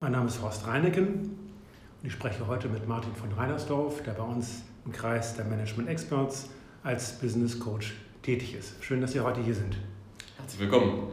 Mein Name ist Horst Reineken und ich spreche heute mit Martin von Reinersdorf, der bei uns im Kreis der Management Experts als Business Coach tätig ist. Schön, dass Sie heute hier sind. Herzlich willkommen.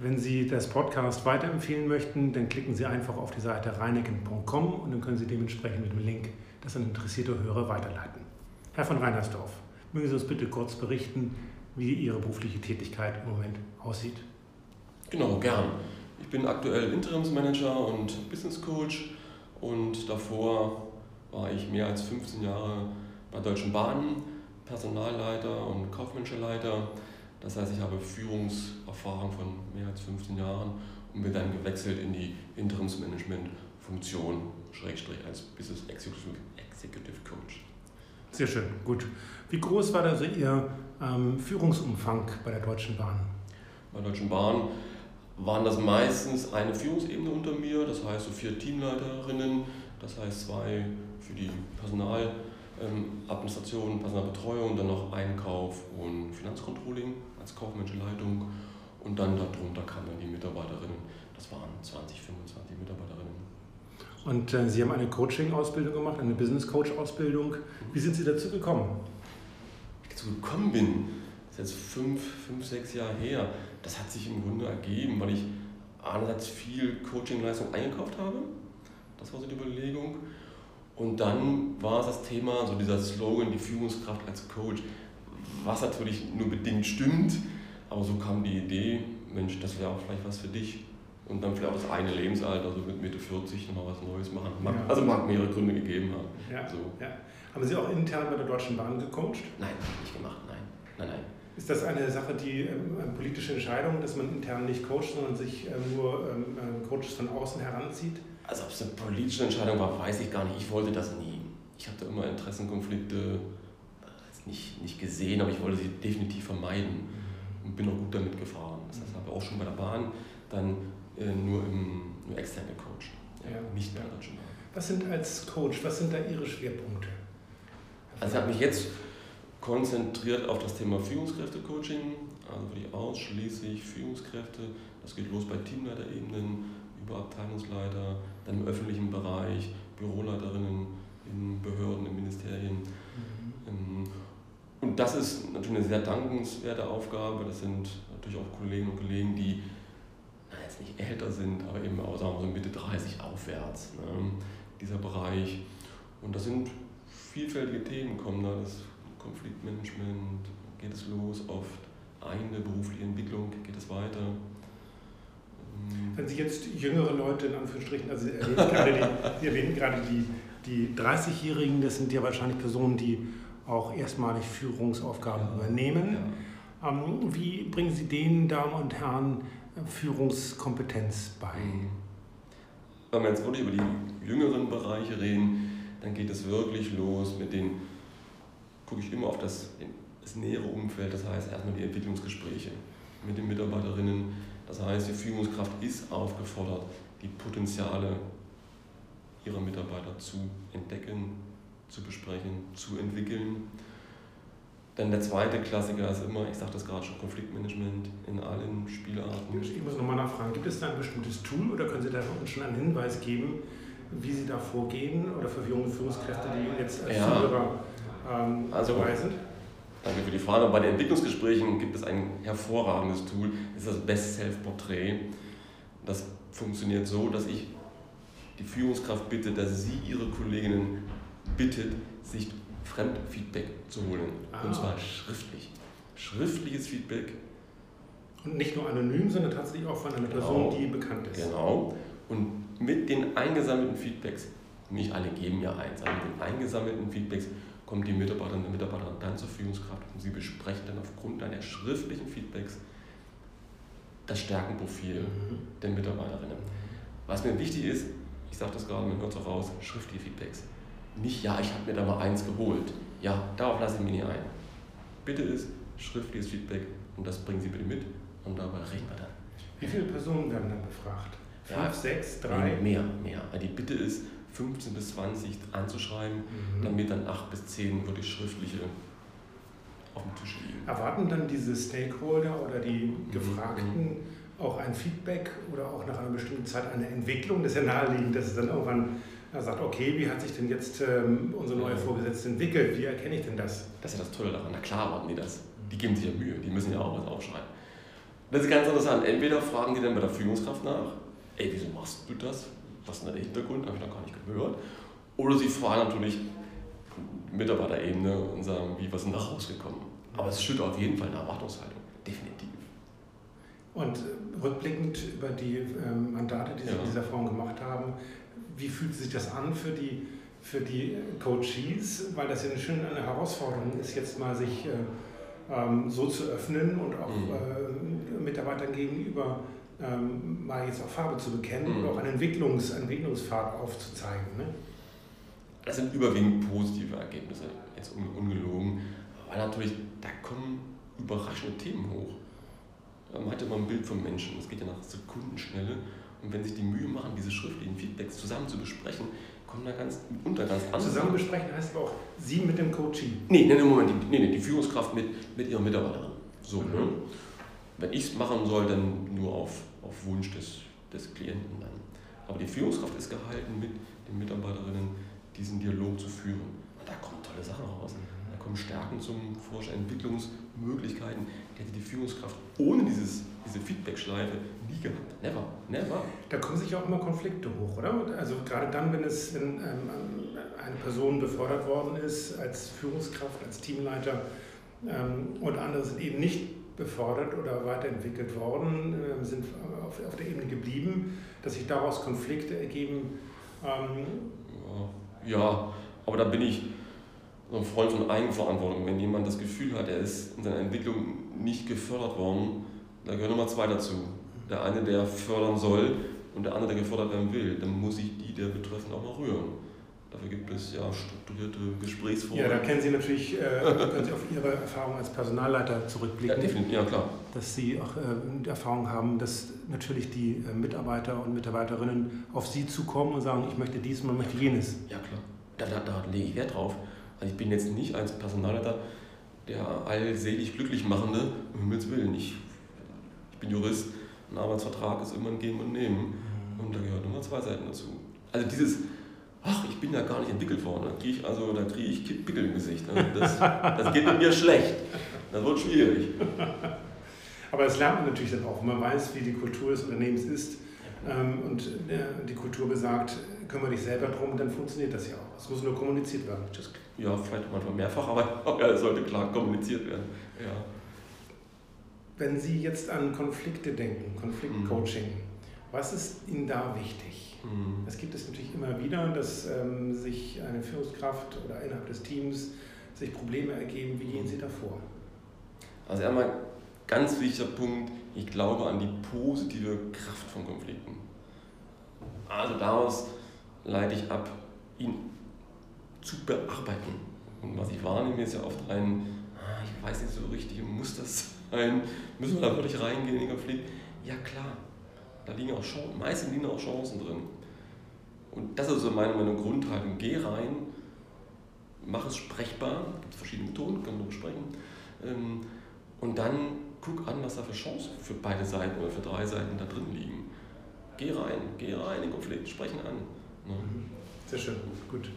Wenn Sie das Podcast weiterempfehlen möchten, dann klicken Sie einfach auf die Seite reineken.com und dann können Sie dementsprechend mit dem Link das an interessierte Hörer weiterleiten. Herr von Reinersdorf, mögen Sie uns bitte kurz berichten, wie Ihre berufliche Tätigkeit im Moment aussieht? Genau, gern. Ich bin aktuell Interimsmanager und Business Coach und davor war ich mehr als 15 Jahre bei Deutschen Bahnen, Personalleiter und kaufmännischer Leiter. Das heißt, ich habe Führungserfahrung von mehr als 15 Jahren und bin dann gewechselt in die Interimsmanagement-Funktion, Schrägstrich als Business Executive Coach. Sehr schön, gut. Wie groß war also Ihr ähm, Führungsumfang bei der Deutschen Bahn? Bei der Deutschen Bahn waren das meistens eine Führungsebene unter mir, das heißt so vier Teamleiterinnen, das heißt zwei für die Personaladministration, ähm, Personalbetreuung, dann noch Einkauf und Finanzcontrolling als kaufmännische Leitung und dann darunter kamen dann die Mitarbeiterinnen, das waren 20, 25 Mitarbeiterinnen. Und äh, Sie haben eine Coaching-Ausbildung gemacht, eine Business-Coach-Ausbildung. Wie sind Sie dazu gekommen? Wie ich dazu gekommen bin, das ist jetzt fünf, fünf, sechs Jahre her das hat sich im Grunde ergeben, weil ich einerseits viel Coachingleistung eingekauft habe. Das war so die Überlegung. Und dann war es das Thema, so dieser Slogan, die Führungskraft als Coach, was natürlich nur bedingt stimmt. Aber so kam die Idee, Mensch, das wäre auch vielleicht was für dich. Und dann vielleicht auch das eine Lebensalter, so mit Mitte 40 nochmal was Neues machen. Also mag mehrere Gründe gegeben haben. Ja, so. ja. Haben Sie auch intern bei der Deutschen Bahn gecoacht? Nein, nicht gemacht, nein. Nein, nein. Ist das eine Sache, die ähm, eine politische Entscheidung, dass man intern nicht coacht, sondern sich ähm, nur ähm, Coaches von außen heranzieht? Also ob es eine politische Entscheidung war, weiß ich gar nicht. Ich wollte das nie. Ich habe da immer Interessenkonflikte äh, nicht, nicht gesehen, aber ich wollte sie definitiv vermeiden und bin auch gut damit gefahren. Das heißt, ich habe auch schon bei der Bahn dann äh, nur im nur extern gecoacht, ja, ja. nicht bei der Deutschen Bahn. Was sind als Coach, was sind da Ihre Schwerpunkte? Also ich habe mich jetzt konzentriert auf das Thema Führungskräfte-Coaching, also wirklich ausschließlich Führungskräfte. Das geht los bei Teamleiterebenen, über Abteilungsleiter, dann im öffentlichen Bereich, Büroleiterinnen in Behörden, in Ministerien. Mhm. Und das ist natürlich eine sehr dankenswerte Aufgabe. Das sind natürlich auch Kolleginnen und Kollegen, die na, jetzt nicht älter sind, aber eben auch sagen wir so Mitte 30 aufwärts, ne, dieser Bereich. Und das sind vielfältige Themen, kommen da. Das Konfliktmanagement geht es los, oft eigene berufliche Entwicklung geht es weiter. Ähm, Wenn Sie jetzt jüngere Leute in Anführungsstrichen, also Sie erwähnen gerade die, Sie erwähnen gerade die, die 30-Jährigen, das sind ja wahrscheinlich Personen, die auch erstmalig Führungsaufgaben ja. übernehmen. Ja. Ähm, wie bringen Sie den Damen und Herren Führungskompetenz bei? Mhm. Wenn wir jetzt wirklich über die jüngeren Bereiche reden, dann geht es wirklich los mit den gucke ich immer auf das, das nähere Umfeld, das heißt erstmal die Entwicklungsgespräche mit den Mitarbeiterinnen. Das heißt, die Führungskraft ist aufgefordert, die Potenziale ihrer Mitarbeiter zu entdecken, zu besprechen, zu entwickeln. Dann der zweite Klassiker ist immer, ich sagte das gerade schon, Konfliktmanagement in allen Spielarten. Ich muss nochmal nachfragen, gibt es da ein bestimmtes Tool oder können Sie da uns schon einen Hinweis geben, wie Sie da vorgehen oder für junge Führungskräfte, die jetzt als ja. Zuhörer ähm, also, dabei sind? Danke für die Frage. Bei den Entwicklungsgesprächen gibt es ein hervorragendes Tool, das ist das Best Self Portrait. Das funktioniert so, dass ich die Führungskraft bitte, dass sie ihre Kolleginnen bittet, sich Fremdfeedback zu holen. Ah. Und zwar schriftlich. Schriftliches Feedback. Und nicht nur anonym, sondern tatsächlich auch von einer Person, genau. die bekannt ist. Genau. Und mit den eingesammelten Feedbacks, nicht alle geben ja eins, aber mit den eingesammelten Feedbacks kommt die Mitarbeiterin und Mitarbeiter dann zur Führungskraft und sie besprechen dann aufgrund deiner schriftlichen Feedbacks das Stärkenprofil mhm. der Mitarbeiterinnen. Was mir wichtig ist, ich sage das gerade, man hört es auch raus, schriftliche Feedbacks. Nicht, ja, ich habe mir da mal eins geholt. Ja, darauf lasse ich mich nicht ein. Bitte ist schriftliches Feedback und das bringen Sie bitte mit und darüber reden wir dann. Wie viele Personen werden dann befragt? Fünf, ja, sechs, drei? Mehr, mehr. Die Bitte ist, 15 bis 20 anzuschreiben, mhm. damit dann 8 bis 10 wirklich schriftliche auf dem Tisch liegen. Erwarten dann diese Stakeholder oder die mhm. Gefragten auch ein Feedback oder auch nach einer bestimmten Zeit eine Entwicklung? Das ist ja naheliegend, dass es dann irgendwann sagt, okay, wie hat sich denn jetzt ähm, unsere neue Vorgesetzte entwickelt? Wie erkenne ich denn das? Das ist ja das Tolle daran. Na klar warten die das. Die geben sich ja Mühe, die müssen ja auch was aufschreiben. Das ist ganz interessant. Entweder fragen die dann bei der Führungskraft nach, ey, wieso machst du das? Was ist denn der Hintergrund? Habe ich noch gar nicht gehört. Oder sie fragen natürlich Mitarbeiterebene und sagen, wie was ist denn da rausgekommen? Aber es schüttet auf jeden Fall eine Erwartungshaltung. Definitiv. Und rückblickend über die ähm, Mandate, die Sie ja. in dieser Form gemacht haben, wie fühlt sich das an für die, für die Coaches? Weil das ja eine schöne eine Herausforderung ist, jetzt mal sich äh, ähm, so zu öffnen und auch mhm. äh, Mitarbeitern gegenüber ähm, mal jetzt auch Farbe zu bekennen mhm. und auch einen Entwicklungs, Entwicklungspfad aufzuzeigen. Ne? Das sind überwiegend positive Ergebnisse, jetzt ungelogen, weil natürlich, da kommen überraschende Themen hoch. Man hat immer ein Bild vom Menschen, es geht ja nach Sekundenschnelle und wenn sich die Mühe machen, diese schriftlichen Feedbacks zusammen zu besprechen, kommen da ganz unter ganz anders. Zusammen besprechen heißt aber auch Sie mit dem Coaching. Nee, nee, Moment, nee, nee, die Führungskraft mit, mit ihrer Mitarbeiterin. So, mhm. ne? Wenn ich es machen soll, dann nur auf, auf Wunsch des, des Klienten dann. Aber die Führungskraft ist gehalten, mit den Mitarbeiterinnen diesen Dialog zu führen. Und da kommen tolle Sachen raus. Da kommen Stärken zum Vorschein, Entwicklungsmöglichkeiten, die hätte die Führungskraft ohne dieses, diese Feedback-Schleife nie gehabt. Never, never. Da kommen sich auch immer Konflikte hoch, oder? Also gerade dann, wenn es, wenn ähm, eine Person befördert worden ist als Führungskraft, als Teamleiter ähm, und andere sind eben nicht befördert oder weiterentwickelt worden, äh, sind auf, der Ebene geblieben, dass sich daraus Konflikte ergeben. Ähm, ja, aber da bin ich so ein Freund von Eigenverantwortung. Wenn jemand das Gefühl hat, er ist in seiner Entwicklung nicht gefördert worden, da gehören nochmal zwei dazu. Der eine, der fördern soll und der andere, der gefördert werden will. Dann muss ich die der Betreffenden auch mal rühren. Dafür gibt es ja strukturierte Gesprächsformen. Ja, da kennen Sie natürlich, äh, können Sie auf Ihre Erfahrung als Personalleiter zurückblicken. Ja, definitiv, ja klar. Dass Sie auch äh, die Erfahrung haben, dass natürlich die äh, Mitarbeiter und Mitarbeiterinnen auf Sie zukommen und sagen, ich möchte dies und man möchte jenes. Ja, klar. Da, da, da lege ich Wert drauf. Also ich bin jetzt nicht als Personalleiter der allselig glücklich machende, um Himmels Willen. Ich, ich bin Jurist, ein Arbeitsvertrag ist immer ein Geben und Nehmen. Und da gehören immer zwei Seiten dazu. Also dieses, ach, ich bin ja gar nicht entwickelt worden. Da kriege ich, also, da kriege ich Pickel im Gesicht. Ne? Das, das geht mit mir schlecht. Das wird schwierig. Aber das lernt man natürlich dann auch. Wenn man weiß, wie die Kultur des Unternehmens ist ähm, und äh, die Kultur besagt, kümmere dich selber drum, dann funktioniert das ja auch. Es muss nur kommuniziert werden. Ja, vielleicht manchmal mehrfach, aber ja, es sollte klar kommuniziert werden. Ja. Wenn Sie jetzt an Konflikte denken, Konfliktcoaching, mhm. Was ist Ihnen da wichtig? Mhm. Es gibt es natürlich immer wieder, dass ähm, sich eine Führungskraft oder innerhalb des Teams sich Probleme ergeben. Wie gehen Sie davor? Also einmal ganz wichtiger Punkt, ich glaube an die positive Kraft von Konflikten. Also daraus leite ich ab, ihn zu bearbeiten. Und was ich wahrnehme, ist ja oft ein, ah, ich weiß nicht so richtig, muss das sein? Müssen wir da wirklich reingehen in den Konflikt? Ja klar, da liegen auch Chancen, meistens liegen auch Chancen drin. Und das ist so meine, meine Grundhaltung. Geh rein, mach es sprechbar, es gibt verschiedene Methoden, kann man sprechen. Ähm, und dann guck an, was da für Chancen für beide Seiten oder für drei Seiten da drin liegen. Geh rein, geh rein in den Konflikt, sprechen an. Ne? Sehr schön, gut.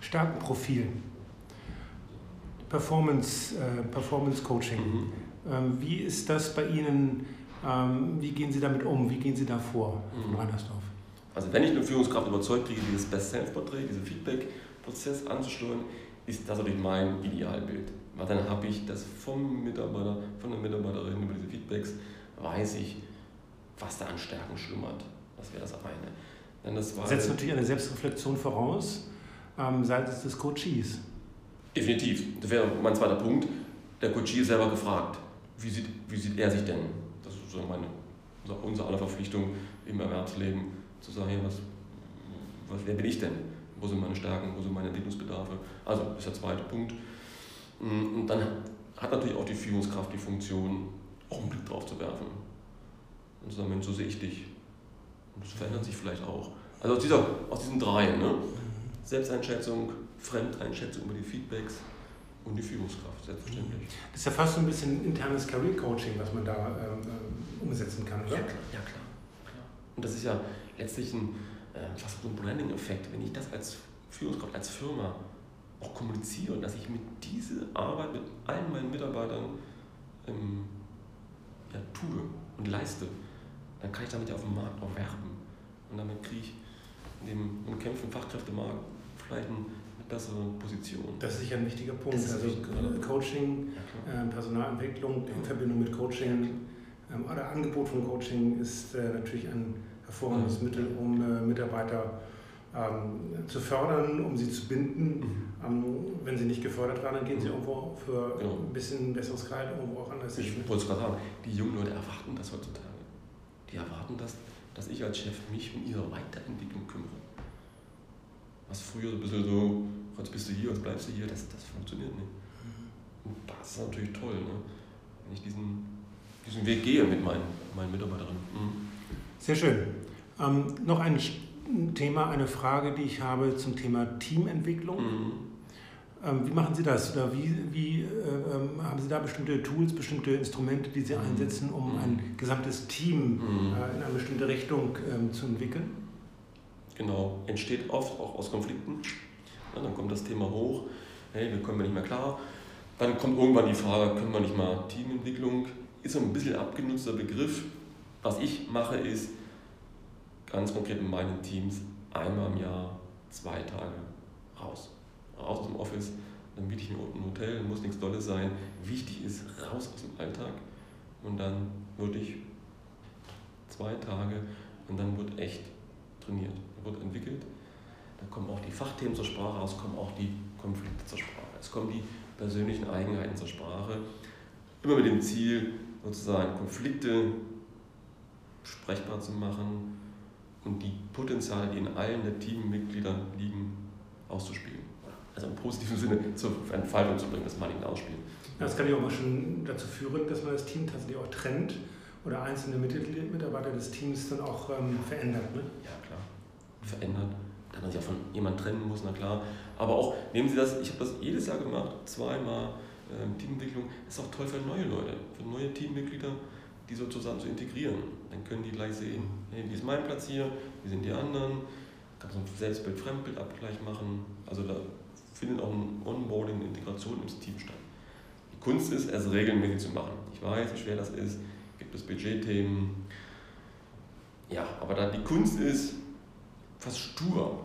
Stärkenprofil. Performance, äh, Performance Coaching. Mhm. Ähm, wie ist das bei Ihnen? Ähm, wie gehen Sie damit um? Wie gehen Sie da vor, mhm. Reinersdorf? Also wenn ich eine Führungskraft überzeugt kriege, dieses Best-Self-Porträt, diesen Feedback-Prozess anzusteuern, ist das natürlich mein Idealbild. Weil dann habe ich das vom Mitarbeiter, von der Mitarbeiterin über diese Feedbacks, weiß ich, was da an Stärken schlummert. Das wäre das eine. Denn das war Setzt natürlich eine Selbstreflexion voraus ähm, seitens des Coaches. Definitiv. Das wäre mein zweiter Punkt. Der Coach ist selber gefragt, wie sieht, wie sieht er sich denn? Das ist so meine, unsere aller Verpflichtung im Erwerbsleben, zu sagen, was, was, wer bin ich denn? Wo sind meine Stärken, wo sind meine Entwicklungsbedarfe? Also, das ist der zweite Punkt. Und dann hat natürlich auch die Führungskraft die Funktion, auch einen Blick drauf zu werfen. Und zu sagen, Mensch, so sehe ich dich. Und das verändert sich vielleicht auch. Also aus, dieser, aus diesen drei, ne? Selbsteinschätzung, Fremdeinschätzung über die Feedbacks und die Führungskraft, selbstverständlich. Das ist ja fast so ein bisschen internes Career Coaching, was man da ähm, umsetzen kann, oder? Ja, klar. Ja, klar. Und das ist ja letztlich ein, äh, fast so ein Branding-Effekt. Wenn ich das als Führungskraft, als Firma auch kommuniziere und dass ich mit dieser Arbeit mit allen meinen Mitarbeitern ähm, ja, tue und leiste, dann kann ich damit ja auf dem Markt auch werben. Und damit kriege ich in dem umkämpften Fachkräftemarkt vielleicht eine bessere Position. Das ist sicher ein wichtiger Punkt. Also wichtig, Coaching, ja, äh, Personalentwicklung in Verbindung mit Coaching oder Angebot von Coaching ist äh, natürlich ein hervorragendes mhm. Mittel, um äh, Mitarbeiter ähm, zu fördern, um sie zu binden. Mhm. Ähm, wenn sie nicht gefördert werden, dann gehen sie mhm. irgendwo für genau. ein bisschen besseres Gehalt irgendwo auch anders. Ich wollte es gerade sagen, die jungen Leute erwarten das heutzutage. Die erwarten das, dass ich als Chef mich um ihre Weiterentwicklung kümmere. Was früher so ein bisschen so, jetzt bist du hier, jetzt bleibst du hier, das, das funktioniert nicht. Mhm. Und das ist natürlich toll, ne? wenn ich diesen, diesen Weg gehe mit meinen, meinen Mitarbeiterinnen. Mhm. Sehr schön. Ähm, noch ein Thema, eine Frage, die ich habe zum Thema Teamentwicklung. Mhm. Ähm, wie machen Sie das? Oder wie, wie äh, ähm, haben Sie da bestimmte Tools, bestimmte Instrumente, die Sie mhm. einsetzen, um mhm. ein gesamtes Team mhm. äh, in eine bestimmte Richtung ähm, zu entwickeln? Genau, entsteht oft auch aus Konflikten. Ja, dann kommt das Thema hoch, hey, wir kommen nicht mehr klar. Dann kommt irgendwann die Frage, können wir nicht mal Teamentwicklung? Ist so ein bisschen abgenutzter Begriff. Was ich mache, ist, ganz konkret in meinen Teams einmal im Jahr zwei Tage raus. Raus aus dem Office, dann biete ich mir ein Hotel, muss nichts Dolles sein. Wichtig ist, raus aus dem Alltag. Und dann würde ich zwei Tage und dann wird echt trainiert, wird entwickelt. Da kommen auch die Fachthemen zur Sprache, es kommen auch die Konflikte zur Sprache, es kommen die persönlichen Eigenheiten zur Sprache. Immer mit dem Ziel, sozusagen Konflikte sprechbar zu machen, und die Potenziale, die in allen der Teammitgliedern liegen, auszuspielen. Also im positiven Sinne zur Entfaltung zu bringen, das malige Ausspielen. Das kann ja auch mal schon dazu führen, dass man das Team tatsächlich auch trennt oder einzelne Mitarbeiter des Teams dann auch ähm, verändert. Ne? Ja, klar. Verändert. Da man sich auch von jemandem trennen muss, na klar. Aber auch, nehmen Sie das, ich habe das jedes Jahr gemacht, zweimal ähm, Teamentwicklung. Ist auch toll für neue Leute, für neue Teammitglieder die so zusammen zu integrieren. Dann können die gleich sehen, hey, wie ist mein Platz hier, wie sind die anderen, kann man so ein Selbstbild-Fremdbild-Abgleich machen. Also da findet auch ein Onboarding, eine Integration ins Team statt. Die Kunst ist, es regelmäßig zu machen. Ich weiß, wie schwer das ist, gibt es Budgetthemen. Ja, aber da die Kunst ist, fast stur.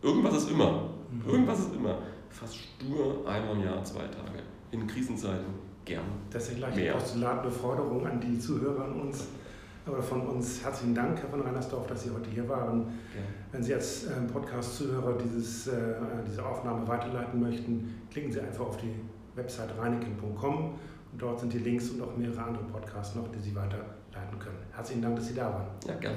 Irgendwas ist immer. Mhm. Irgendwas ist immer. Fast stur einmal im Jahr, zwei Tage. In Krisenzeiten gern. Das ist gleich eine postulatende Forderung an die Zuhörer an uns. Aber von uns herzlichen Dank, Herr von Reinersdorf, dass Sie heute hier waren. Ja. Wenn Sie als ähm, Podcast-Zuhörer dieses, äh, diese Aufnahme weiterleiten möchten, klicken Sie einfach auf die Website reineken.com und dort sind die Links und auch mehrere andere Podcasts noch, die Sie weiterleiten können. Herzlichen Dank, dass Sie da waren. Ja, gerne.